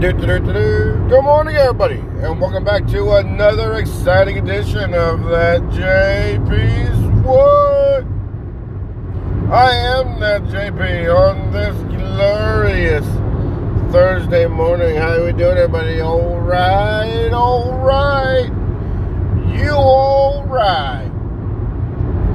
Good morning, everybody, and welcome back to another exciting edition of that JP's What. I am that JP on this glorious Thursday morning. How are we doing, everybody? All right, all right. You all right?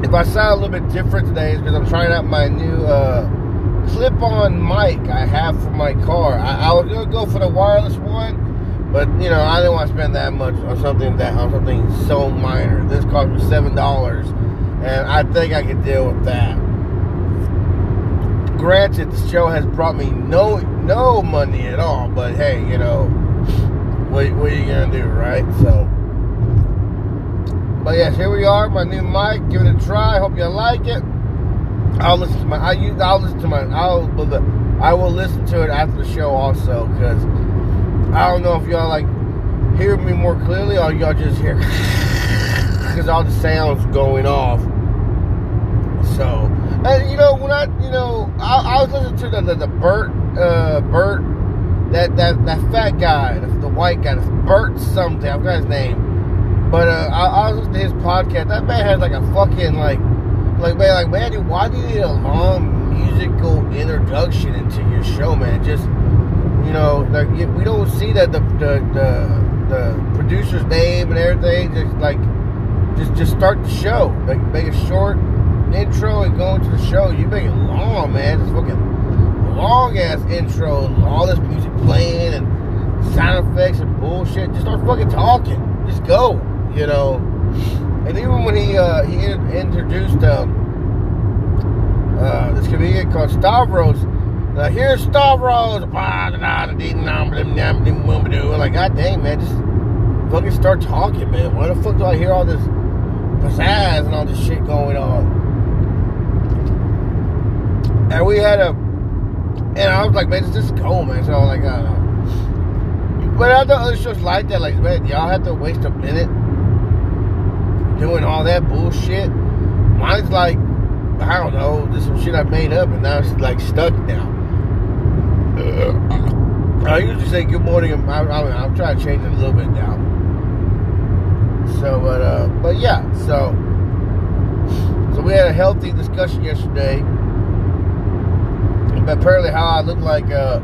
If I sound a little bit different today, it's because I'm trying out my new. uh clip-on mic I have for my car. I, I was gonna go for the wireless one, but you know I didn't want to spend that much on something that on something so minor. This cost me seven dollars, and I think I can deal with that. Granted, the show has brought me no no money at all, but hey, you know what, what are you gonna do, right? So. But yes, here we are, my new mic. Give it a try. Hope you like it. I'll listen to my. I use. I'll listen to my. I'll. I will listen to it after the show also because I don't know if y'all like hear me more clearly or y'all just hear because all the sounds going off. So, and you know when I, you know, I, I was listening to the the, the Bert, uh, Bert, that that that fat guy, the, the white guy, Bert something. I forgot his name, but uh, I, I was listening to his podcast. That man has like a fucking like like man, like man, dude, why do you need a long musical introduction into your show, man? Just you know, like we don't see that the the the, the producer's name and everything. Just like just just start the show. Like make a short intro and go into the show. You make it long, man. Just fucking long ass intro, and all this music playing and sound effects and bullshit. Just start fucking talking. Just go. You know. And even when he uh, he introduced um, uh, this comedian called Stavros, uh, here's Stavros. Like, God dang, man, just fucking start talking, man. Why the fuck do I hear all this pizzazz and all this shit going on? And we had a, and I was like, man, just go, man. So I was like, I don't know. But I thought other shows like that, like, man, y'all have to waste a minute doing all that bullshit. Mine's like, I don't know, just some shit I made up, and now it's like stuck now. I usually say good morning. I'm, I'm, I'm, trying to change it a little bit now. So, but uh, but yeah, so so we had a healthy discussion yesterday. But apparently, how I look like uh,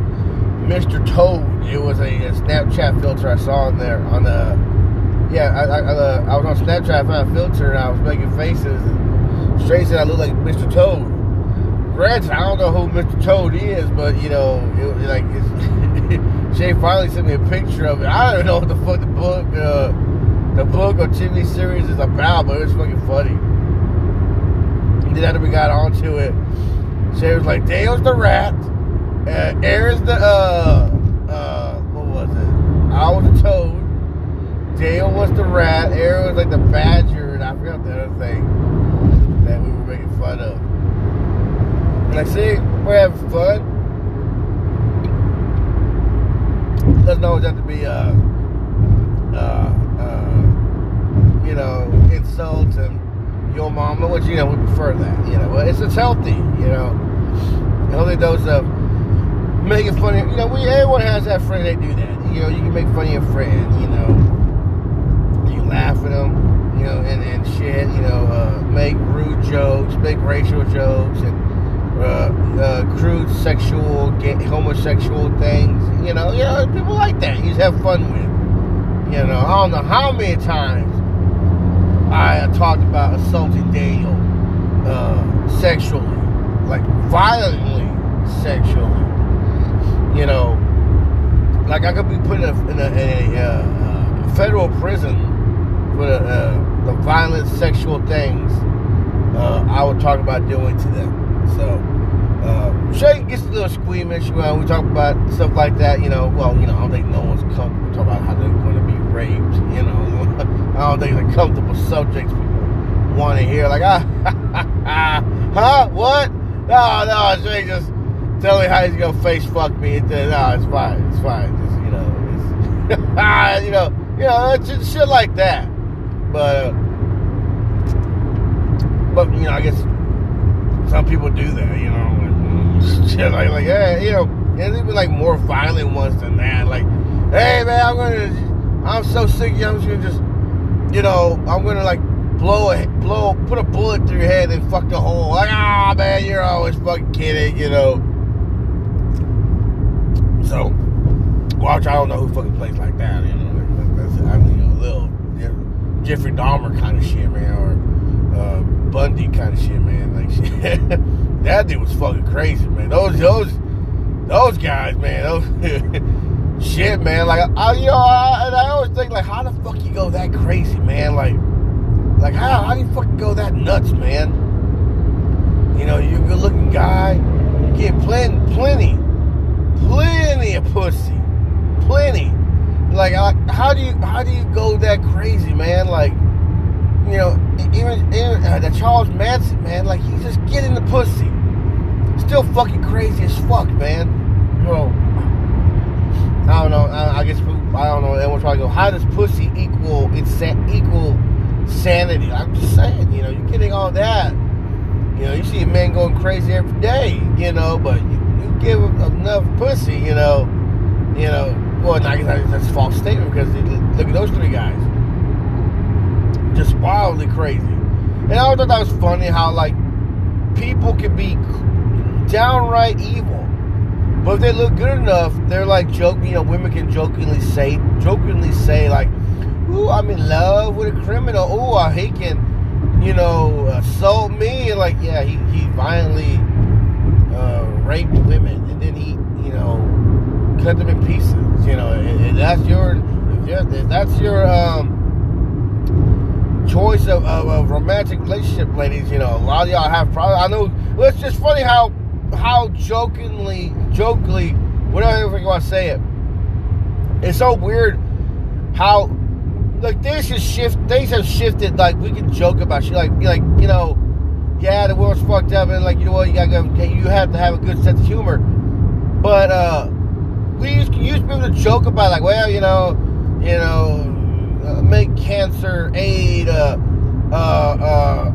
Mr. Toad. It was a, a Snapchat filter I saw in there on the yeah, I, I, uh, I, was on Snapchat, I found a filter, and I was making faces. Straight said I look like Mr. Toad. Granted, I don't know who Mr. Toad is, but you know, it, like it's, Shay finally sent me a picture of it. I don't know what the fuck the book, uh, the book or TV series is about, but it's fucking funny. And then after we got onto it, Shay was like, "Dale's the rat, uh, Aaron's the uh, uh, what was it? I was the toad." Dale was the rat, Aaron was like the badger, and I forgot the other thing that we were making fun of. And see, we're having fun. Doesn't always have to be, uh, uh, uh, you know, insults and your mama, which, you know, we prefer that, you know. It's, it's healthy, you know. Healthy dose of making fun of, you know, we, everyone has that friend, they do that. You know, you can make fun of your friend, you know laugh at them, you know, and, and shit, you know, uh, make rude jokes, make racial jokes, and uh, uh, crude sexual, gay, homosexual things, you know, you know, people like that. You just have fun with, you know. I don't know how many times I talked about assaulting Daniel uh, sexually, like violently sexually, you know. Like I could be put in a, in a, in a uh, federal prison for the, uh, the violent sexual things uh, I would talk about doing to them. So, uh, Shay gets a little squeamish when we talk about stuff like that. You know, well, you know, I don't think no one's comfortable talking about how they're going to be raped. You know, I don't think a comfortable subject people want to hear. Like, ah, huh? What? No, no, Shay just tell me how he's gonna face fuck me. And then, no, it's fine, it's fine. Just, you know, it's, you know, you know, shit like that. But, but you know, I guess some people do that. You know, shit like like yeah, you know, and even like more violent ones than that. Like hey man, I'm gonna, I'm so sick. I'm just gonna just, you know, I'm gonna like blow a blow, put a bullet through your head and fuck the hole. Like ah man, you're always fucking kidding, you know. So, watch. I don't know who fucking plays like that. You know, that's, I mean, a little Jeffrey Dahmer kind of shit, man, or uh, Bundy kind of shit, man. Like shit. that dude was fucking crazy, man. Those those those guys, man. Those shit, man. Like I, you know, I, I always think like, how the fuck you go that crazy, man? Like, like how how do you fucking go that nuts, man? You know, you're a good looking guy. You get plenty, plenty, plenty of pussy, plenty. Like, how do you how do you go that crazy, man? Like, you know, even, even uh, the Charles Manson, man. Like, he's just getting the pussy. Still fucking crazy as fuck, man. Know, I don't know. I, I guess I don't know. Everyone's probably go, how does pussy equal insa- equal sanity? I'm just saying, you know, you're getting all that. You know, you see a man going crazy every day, you know, but you, you give him enough pussy, you know, you know, well, I that's a false statement because look at those three guys. Just wildly crazy. And I thought that was funny how, like, people can be downright evil. But if they look good enough, they're like joking, you know, women can jokingly say, jokingly say, like, ooh, I'm in love with a criminal. Ooh, he can, you know, assault me. Like, yeah, he, he violently uh, raped women. And then he, you know, cut them in pieces. You know, and, that's your, that's your um, choice of, of, of, romantic relationship, ladies. You know, a lot of y'all have problems. I know. Well, it's just funny how how jokingly, jokingly, whatever you want to say it. It's so weird how like things have shift things have shifted. Like we can joke about shit. Like like you know, yeah, the world's fucked up, and like you know what, you gotta go. You have to have a good sense of humor. But uh we used, used able to joke about like, well, you know, you know, uh, make cancer, aid, uh, uh, uh,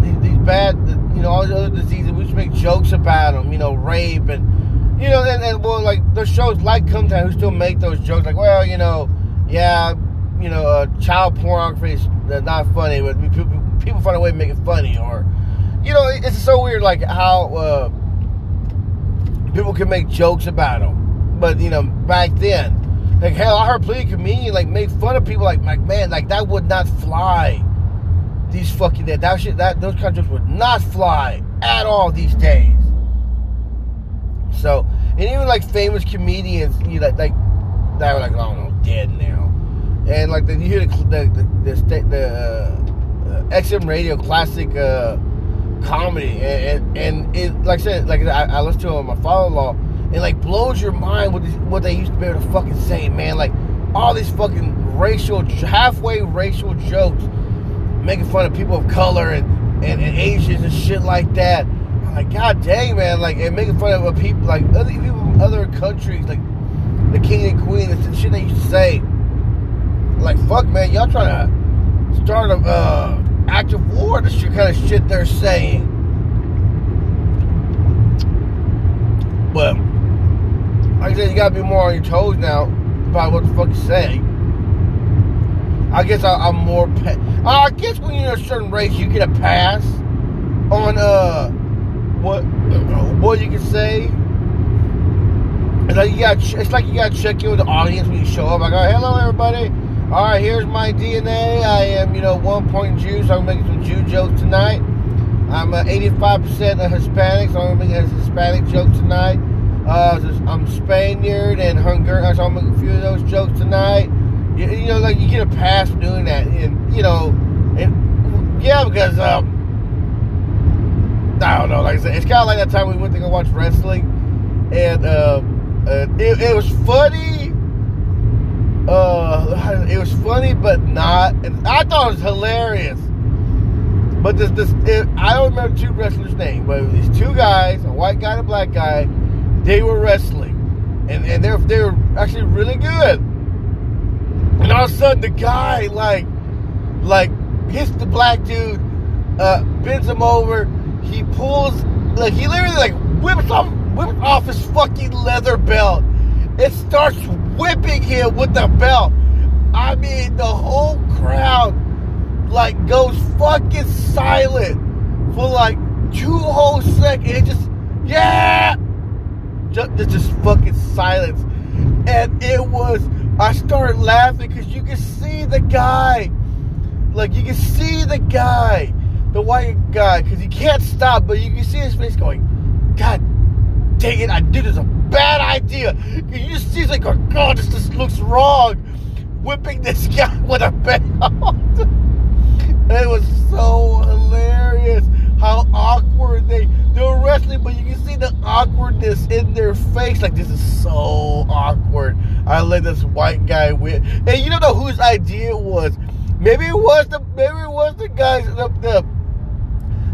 these, these, bad, you know, all the other diseases. We used to make jokes about them, you know, rape and, you know, and, and well, like those shows like Come Time who still make those jokes, like, well, you know, yeah, you know, uh, child pornography is not funny, but people, people find a way to make it funny, or, you know, it's so weird, like how uh, people can make jokes about them but you know, back then, like hell, I heard plenty of comedians like make fun of people like, like man, like that would not fly. These fucking that that shit that those countries would not fly at all these days. So, and even like famous comedians, you know, like that were like I don't know, dead now, and like then you hear the the the, the, the uh, XM radio classic uh, comedy, and, and, and it like I said, like I, I listened to it on my father-in-law it like blows your mind what, these, what they used to be able to fucking say, man. Like all these fucking racial, halfway racial jokes, making fun of people of color and, and, and Asians and shit like that. I'm like, god dang, man, like and making fun of people like other people from other countries, like the king and queen, and shit they used to say. Like, fuck, man, y'all trying to start a uh, active war? This shit kind of shit they're saying. But you gotta be more on your toes now about what the fuck you say. I guess I, am more. Pa- I guess when you're in a certain race, you get a pass on uh what what you can say. It's like you got. It's like you got to check in with the audience when you show up. I go, "Hello, everybody. All right, here's my DNA. I am, you know, one point Jew, so I'm making some Jew jokes tonight. I'm uh, 85% of Hispanic, so I'm making a Hispanic joke tonight. Uh, I'm Spaniard and Hungarian, so I'm making a few of those jokes tonight. You, you, know, like you get a pass for doing that, and you know, and yeah, because um, I don't know, like I said, it's kind of like that time we went to go watch wrestling, and uh, uh, it, it was funny. Uh, it was funny, but not. And I thought it was hilarious. But this, this, it, I don't remember two wrestlers' name, but these two guys, a white guy and a black guy they were wrestling, and and they're they're actually really good. And all of a sudden, the guy like like hits the black dude, uh, bends him over. He pulls like he literally like whips off whips off his fucking leather belt. It starts whipping him with the belt. I mean, the whole crowd like goes fucking silent for like two whole seconds. It just, yeah, just, just fucking silence. And it was, I started laughing because you can see the guy, like you can see the guy, the white guy, because he can't stop, but you can see his face going, God dang it, I did this a bad idea. You just see like, oh God, this just looks wrong. Whipping this guy with a belt. it was so hilarious how awkward they they were wrestling, but you can see the awkwardness in their face. Like this is so awkward. I let this white guy win, and you don't know whose idea it was. Maybe it was the maybe it was the guys the the,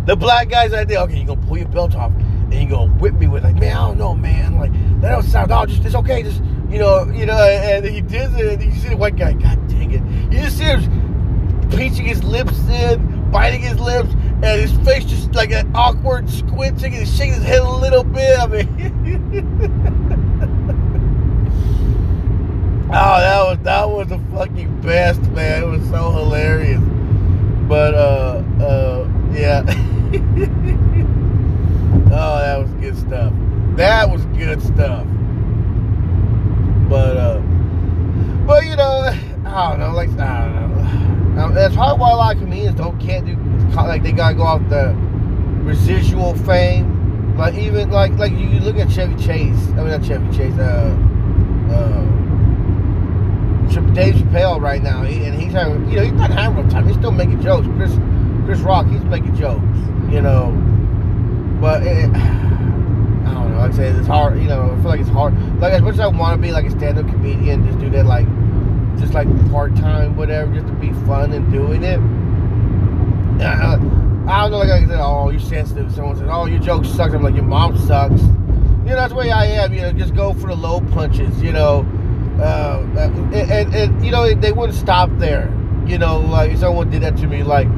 the black guy's idea. Okay, you gonna pull your belt off and you gonna whip me with like, man, I don't know, man. Like that don't sound. Oh, just it's okay. Just you know, you know. And he did it. And you see the white guy. God dang it! You just see him pinching his lips in, biting his lips, and his face just like an awkward squinting and shaking his head a little bit. I mean. Oh, that was that was the fucking best, man. It was so hilarious. But uh uh yeah. oh, that was good stuff. That was good stuff. But uh but you know, I don't know, like I don't know. Um, that's probably why a lot of comedians don't can't do like they gotta go off the residual fame. Like even like like you look at Chevy Chase. I mean not Chevy Chase. Uh, uh, Dave Chappelle right now, he, and he's having, you know, he's not having a time. He's still making jokes. Chris, Chris Rock, he's making jokes, you know. But it, I don't know. Like I said, it's hard. You know, I feel like it's hard. Like as much as I want to be like a stand-up comedian, just do that like, just like part-time, whatever, just to be fun and doing it. I, I don't know. Like I said, oh, you're sensitive. Someone says, oh, your joke sucks. I'm like, your mom sucks. You know, that's the way I am. You know, just go for the low punches. You know uh, and, and, and, you know they wouldn't stop there. You know, like someone did that to me, like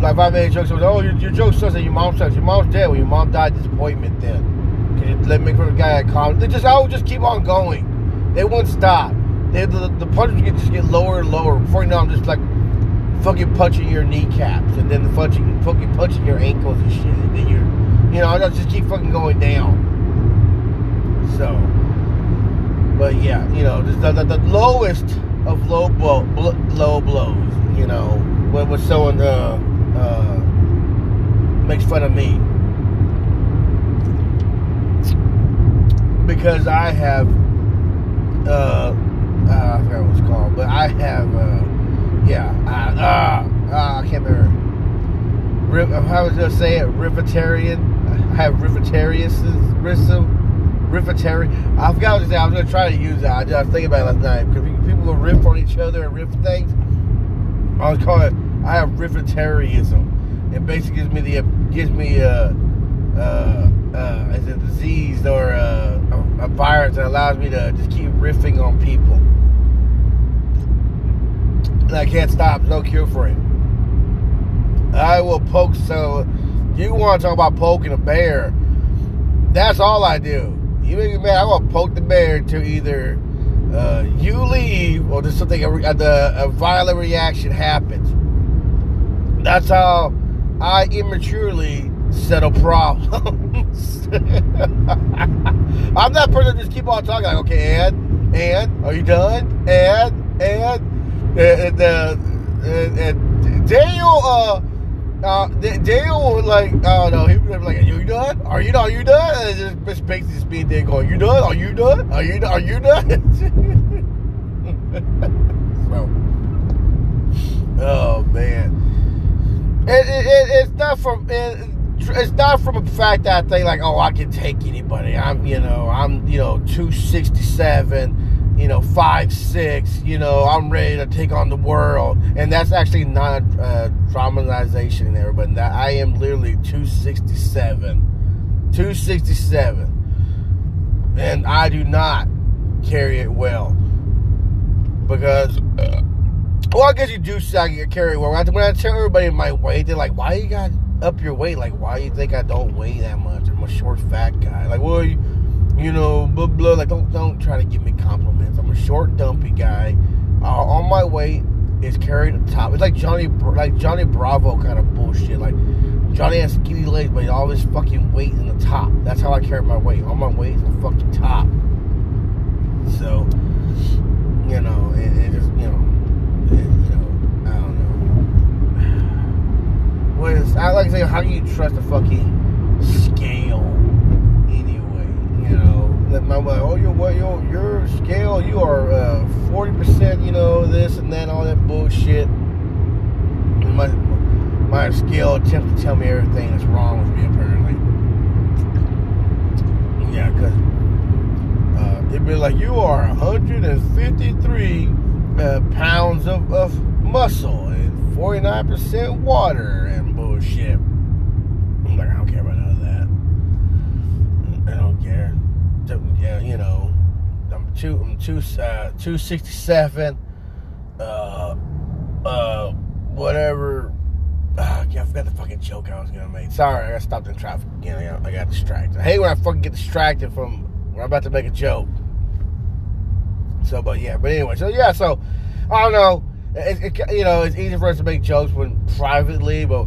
like if I made a joke, so oh your, your joke sucks and your mom sucks. Your mom's dead. When your mom died, disappointment. Then you let me for the guy at comment? They just I would just keep on going. They wouldn't stop. They, the, the punches would just get lower and lower. Before you know, I'm just like fucking punching your kneecaps, and then the punching fucking punching your ankles and shit. And then you're, you know, I just keep fucking going down. So. But yeah, you know, the, the, the lowest of low blow, bl- low blows. You know, when, when someone uh, uh, makes fun of me because I have uh, uh, I forgot what it's called, but I have uh, yeah, I, uh, uh, I can't remember. How was I going to say it? Rivetarian. I have rivetarianism riffetary. I forgot what to say. I was going to try to use that. I was thinking about it last night because people will riff on each other and riff things. I was calling it. I have riffetarianism. It basically gives me the gives me a, a, a, a disease or a, a virus that allows me to just keep riffing on people. I can't stop. No cure for it. I will poke. So you want to talk about poking a bear? That's all I do you make me mad, I'm gonna poke the bear to either uh, you leave or there's something a, a, a violent reaction happens. That's how I immaturely settle problems. I'm that person just keep on talking like, okay, and and are you done? And and and, uh, and, and Daniel uh uh, was like, oh no, he was like, are you done? Are you done? Are you done? And just, just basically there going, you done? Are you done? Are you Are you done? so, oh man, it, it, it, it's not from it, it's not from the fact that I think like, oh, I can take anybody. I'm, you know, I'm, you know, two sixty seven you know, five six, you know, I'm ready to take on the world. And that's actually not uh, traumatization there, but that I am literally 267. 267. And I do not carry it well. Because, uh, well, I guess you do carry it well. When I tell everybody my weight, they're like, why you got up your weight? Like, why you think I don't weigh that much? I'm a short, fat guy. Like, well, you you know, blah blah. Like, don't don't try to give me compliments. I'm a short, dumpy guy. Uh, on my weight is carried at the top. It's like Johnny, like Johnny Bravo kind of bullshit. Like Johnny has skinny legs, but all his fucking weight in the top. That's how I carry my weight. All my weight is in the fucking top. So, you know, it, it just, you know, it, you know, I don't know. What is, I like to say, how do you trust a fucking scale? You know, that my like, oh, your what, your your scale, you are uh, forty percent, you know, this and that, all that bullshit. And my my scale attempts to tell me everything that's wrong with me, apparently. Yeah, because uh, it'd be like, you are 153 uh, pounds of, of muscle and 49% water and bullshit. I'm like, I don't care about that. Care. Yeah, you know, I'm two, I'm two, uh, 267. Uh, uh, whatever uh, yeah, I forgot the fucking joke I was gonna make. Sorry, I got stopped in traffic again. I got distracted. I hate when I fucking get distracted from when I'm about to make a joke. So, but yeah, but anyway, so yeah, so I don't know. It, it, you know, it's easy for us to make jokes when privately, but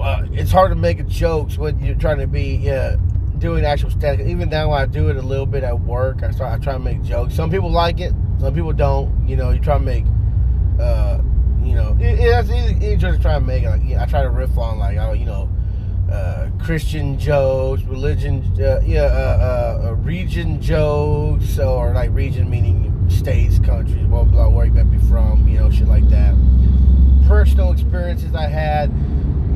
uh, it's hard to make jokes when you're trying to be uh, doing actual stand. Even now, I do it a little bit at work. I start, I try to make jokes. Some people like it, some people don't. You know, you try to make. Uh, you know, it, it's easy, to try and make. Like, I try to riff on like, oh, you know, uh, Christian jokes, religion, uh, yeah, uh, uh, uh, region jokes, or like region meaning states, countries, blah blah, where you might be from, you know, shit like that. Personal experiences I had,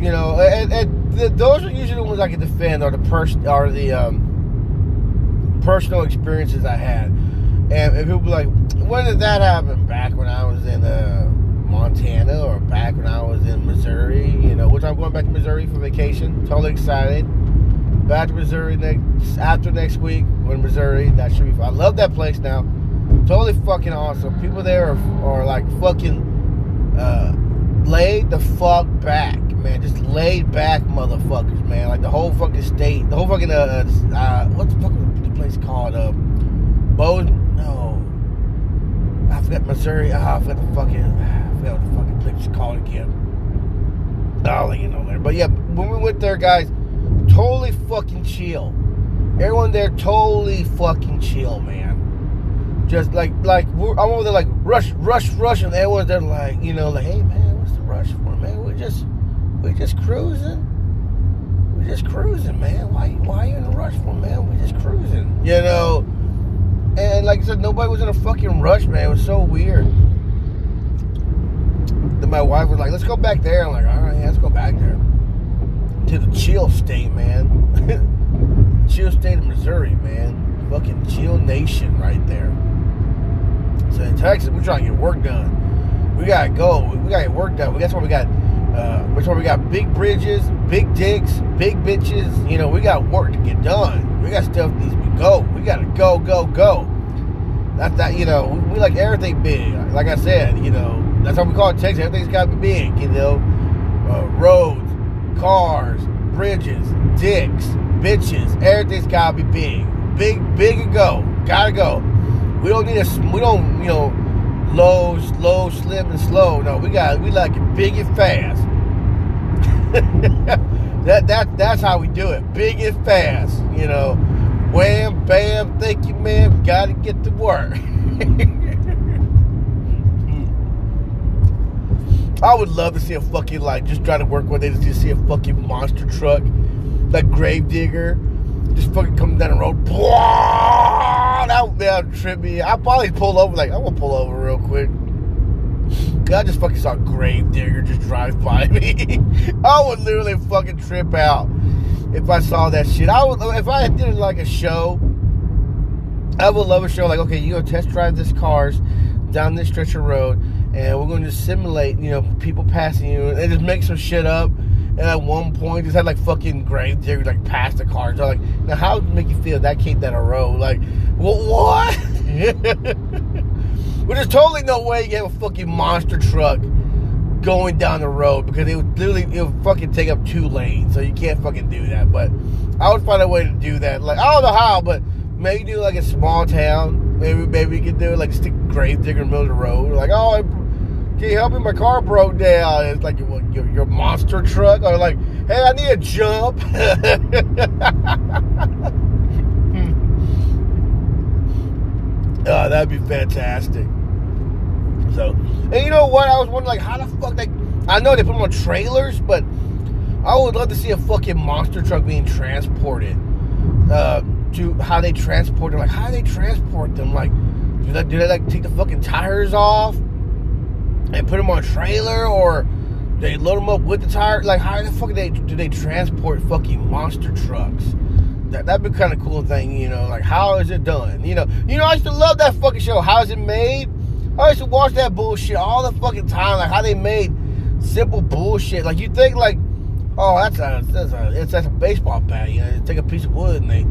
you know, and, and the, those are usually the ones I can defend, or the person, or the um, personal experiences I had. And, and people be like, when did that happen? Back when I was in uh, Montana or back when I was in Missouri, you know, which I'm going back to Missouri for vacation. Totally excited. Back to Missouri next after next week. When Missouri, that should be fun. I love that place now. Totally fucking awesome. People there are, are like fucking uh, laid the fuck back, man. Just laid back motherfuckers, man. Like the whole fucking state, the whole fucking uh, uh what the fuck the place called? Uh, Bo, no, I forgot Missouri. Oh, I forgot the fucking forgot what the fucking place called again. I'll let you know. But yeah, when we went there, guys, totally fucking chill. Everyone there totally fucking chill, man. Just like like I'm over there like rush, rush, rush, and everyone's there like you know like hey man, what's the rush for, man? We just we just cruising. We just cruising, man. Why why are you in a rush for, man? We just cruising, you know. And like I said, nobody was in a fucking rush, man. It was so weird then my wife was like, let's go back there. I'm like, all right, let's go back there. To the chill state, man. chill state of Missouri, man. Fucking chill nation right there. So in Texas, we're trying to get work done. We gotta go. We gotta get work done. That's why we got uh, which one we got big bridges, big dicks, big bitches. You know, we got work to get done. We got stuff needs to be go. We gotta go, go, go. That's that. You know, we, we like everything big. Like I said, you know, that's how we call it Texas. Everything's got to be big, you know. Uh, roads, cars, bridges, dicks, bitches. Everything's got to be big, big, big and go. Gotta go. We don't need a. We don't, you know, low, slow, slim, and slow. No, we got. We like it big and fast. that that that's how we do it. Big and fast. You know. Wham, bam, thank you, man. Gotta get to work. I would love to see a fucking like just try to work where they just see a fucking monster truck, like Gravedigger, just fucking coming down the road. That would, that would trip me. I probably pull over like I want to pull over real quick. I just fucking saw a Gravedigger just drive by me. I would literally fucking trip out if I saw that shit. I would if I did like a show. I would love a show like okay, you go test drive this cars down this stretch of road and we're going to simulate, you know, people passing you and just make some shit up. And at one point, just had like fucking grave diggers like pass the cars. like, now how would make you feel that came down a road? Like, what? There's totally no way you have a fucking monster truck going down the road because it would literally it would fucking take up two lanes, so you can't fucking do that. But I would find a way to do that. Like I don't know how, but maybe do like a small town. Maybe maybe you could do it like stick grave digger in the middle of the road. Like oh, I, can you help me? My car broke down. It's like your, your, your monster truck, or like hey, I need a jump. oh, that'd be fantastic. So, and you know what? I was wondering, like, how the fuck they. I know they put them on trailers, but I would love to see a fucking monster truck being transported. Uh, to how they transport them. Like, how they transport them? Like, do they, do they like take the fucking tires off and put them on a trailer, or they load them up with the tire? Like, how the fuck do they do they transport fucking monster trucks? That that'd be kind of cool thing, you know. Like, how is it done? You know, you know. I used to love that fucking show. How is it made? I used to watch that bullshit all the fucking time. Like how they made simple bullshit. Like you think like, oh, that's a that's a it's that's a baseball bat. You know, they take a piece of wood and they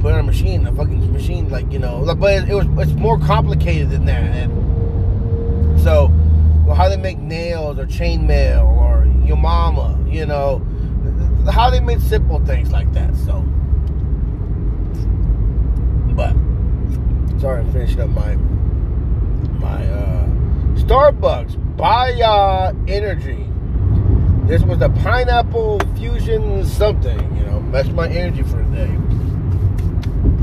put it on a machine. The fucking machine, like you know, like, but it, it was it's more complicated than that. And so, well, how they make nails or chainmail or your mama, you know, how they made simple things like that. So, but sorry, I'm finishing up my my uh, Starbucks Baya Energy. This was the pineapple fusion something, you know, that's my energy for the day.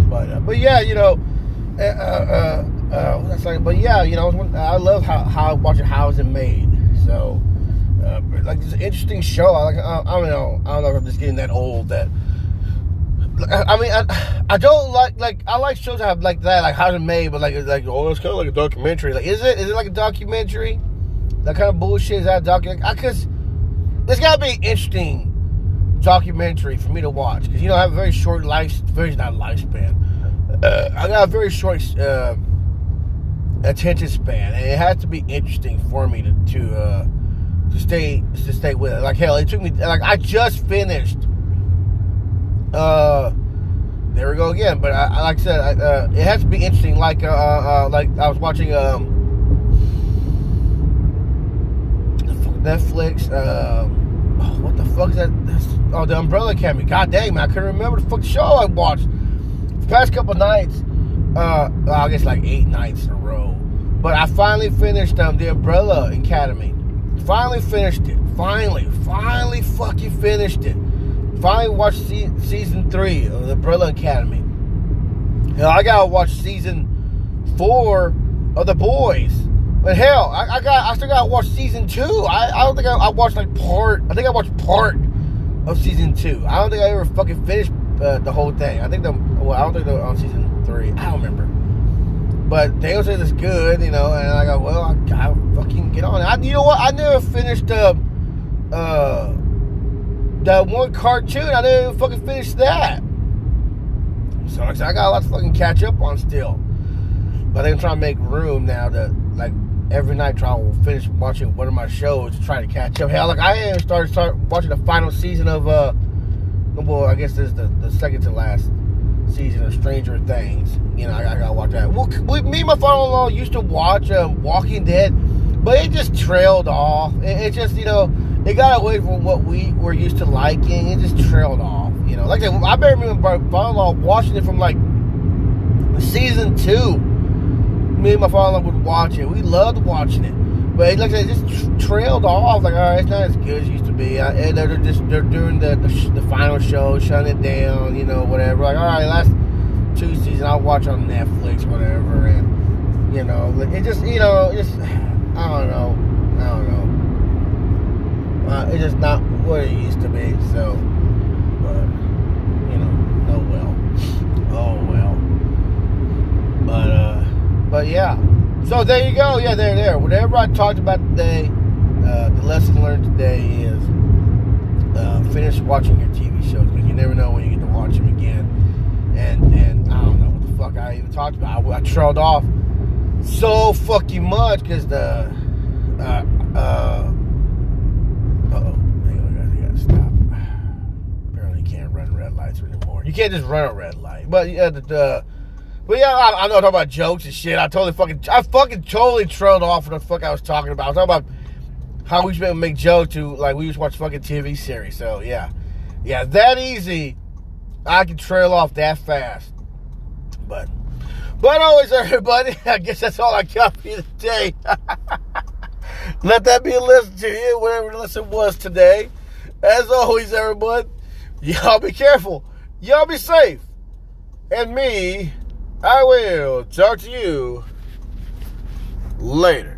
But uh, but yeah, you know, uh, uh, uh, uh that's like, but yeah, you know, I love how how watching how it's made. So uh, like an interesting show. I like I, I don't know I don't know if I'm just getting that old that I mean, I, I don't like like I like shows that have like that, like how's it made, but like like oh, it's kind of like a documentary. Like, is it is it like a documentary? That kind of bullshit is that documentary? I Because it's got to be interesting documentary for me to watch because you know I have a very short life, very not lifespan. Uh, I got a very short uh, attention span, and it has to be interesting for me to to uh, to stay to stay with it. Like hell, it took me like I just finished uh, there we go again. But I, like I said, I, uh, it has to be interesting. Like, uh, uh, uh like I was watching um, Netflix. Um, oh, what the fuck is that? oh, the Umbrella Academy. God dang, man, I couldn't remember the fuck show I watched. The past couple nights, uh, I guess like eight nights in a row. But I finally finished um, the Umbrella Academy. Finally finished it. Finally, finally fucking finished it. Finally watched se- season three of the Umbrella Academy. I gotta watch season four of The Boys. But hell, I, I got I still gotta watch season two. I, I don't think I, I, watched like part. I think I watched part of season two. I don't think I ever fucking finished uh, the whole thing. I think the well, I don't think they're on season three. I don't remember. But Dale says it's good, you know, and I go, well, I gotta fucking get on it. I, you know what? I never finished uh, uh that one cartoon, I didn't fucking finish that. So I got a lot to fucking catch up on still. But I'm trying to make room now to like every night try to finish watching one of my shows to try to catch up. Hell, like I even started start watching the final season of uh well, I guess this is the, the second to last season of Stranger Things. You know, I, I gotta watch that. Well, we, me and my father-in-law used to watch um, Walking Dead, but it just trailed off. It, it just, you know, it got away from what we were used to liking. It just trailed off. You know, like I I remember my father-in-law watching it from like season two. Me and my father-in-law would watch it. We loved watching it. But like I it just trailed off. Like, all right, it's not as good as it used to be. and they're just they're doing the, the, the final show, shutting it down. You know, whatever. Like, all right, last two seasons I'll watch on Netflix, whatever. And you know, it just you know, just I I don't know. Uh, it's just not what it used to be. So, but you know, oh well, oh well. But uh, but yeah. So there you go. Yeah, there, there. Whatever I talked about today, uh, the lesson learned today is uh, finish watching your TV shows because you never know when you get to watch them again. And and I don't know what the fuck I even talked about. I, I trailed off so fucking much because the uh, uh, You can't just run a red light. But yeah, the, the but yeah, I, I know talking about jokes and shit. I totally fucking, I fucking totally trailed off what the fuck I was talking about. I was talking about how we used to make jokes to like we used to watch fucking TV series. So yeah, yeah, that easy. I can trail off that fast. But, but always, everybody. I guess that's all I got for you today. Let that be a lesson to you, whatever listen was today. As always, everyone, y'all be careful. Y'all be safe. And me, I will talk to you later.